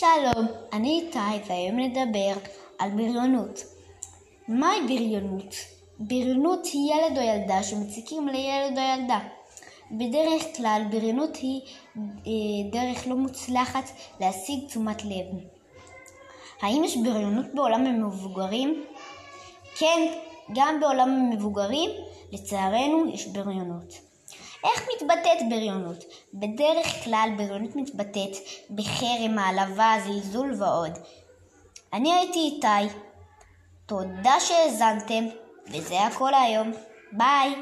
שלום, אני איתי והיום נדבר על בריונות. מהי בריונות? בריונות היא ילד או ילדה שמציקים לילד או ילדה. בדרך כלל בריונות היא אה, דרך לא מוצלחת להשיג תשומת לב. האם יש בריונות בעולם המבוגרים? כן, גם בעולם המבוגרים, לצערנו, יש בריונות. איך מתבטאת בריונות? בדרך כלל בריונות מתבטאת בחרם, העלבה, זלזול ועוד. אני הייתי איתי. תודה שהאזנתם, וזה הכל היום. ביי!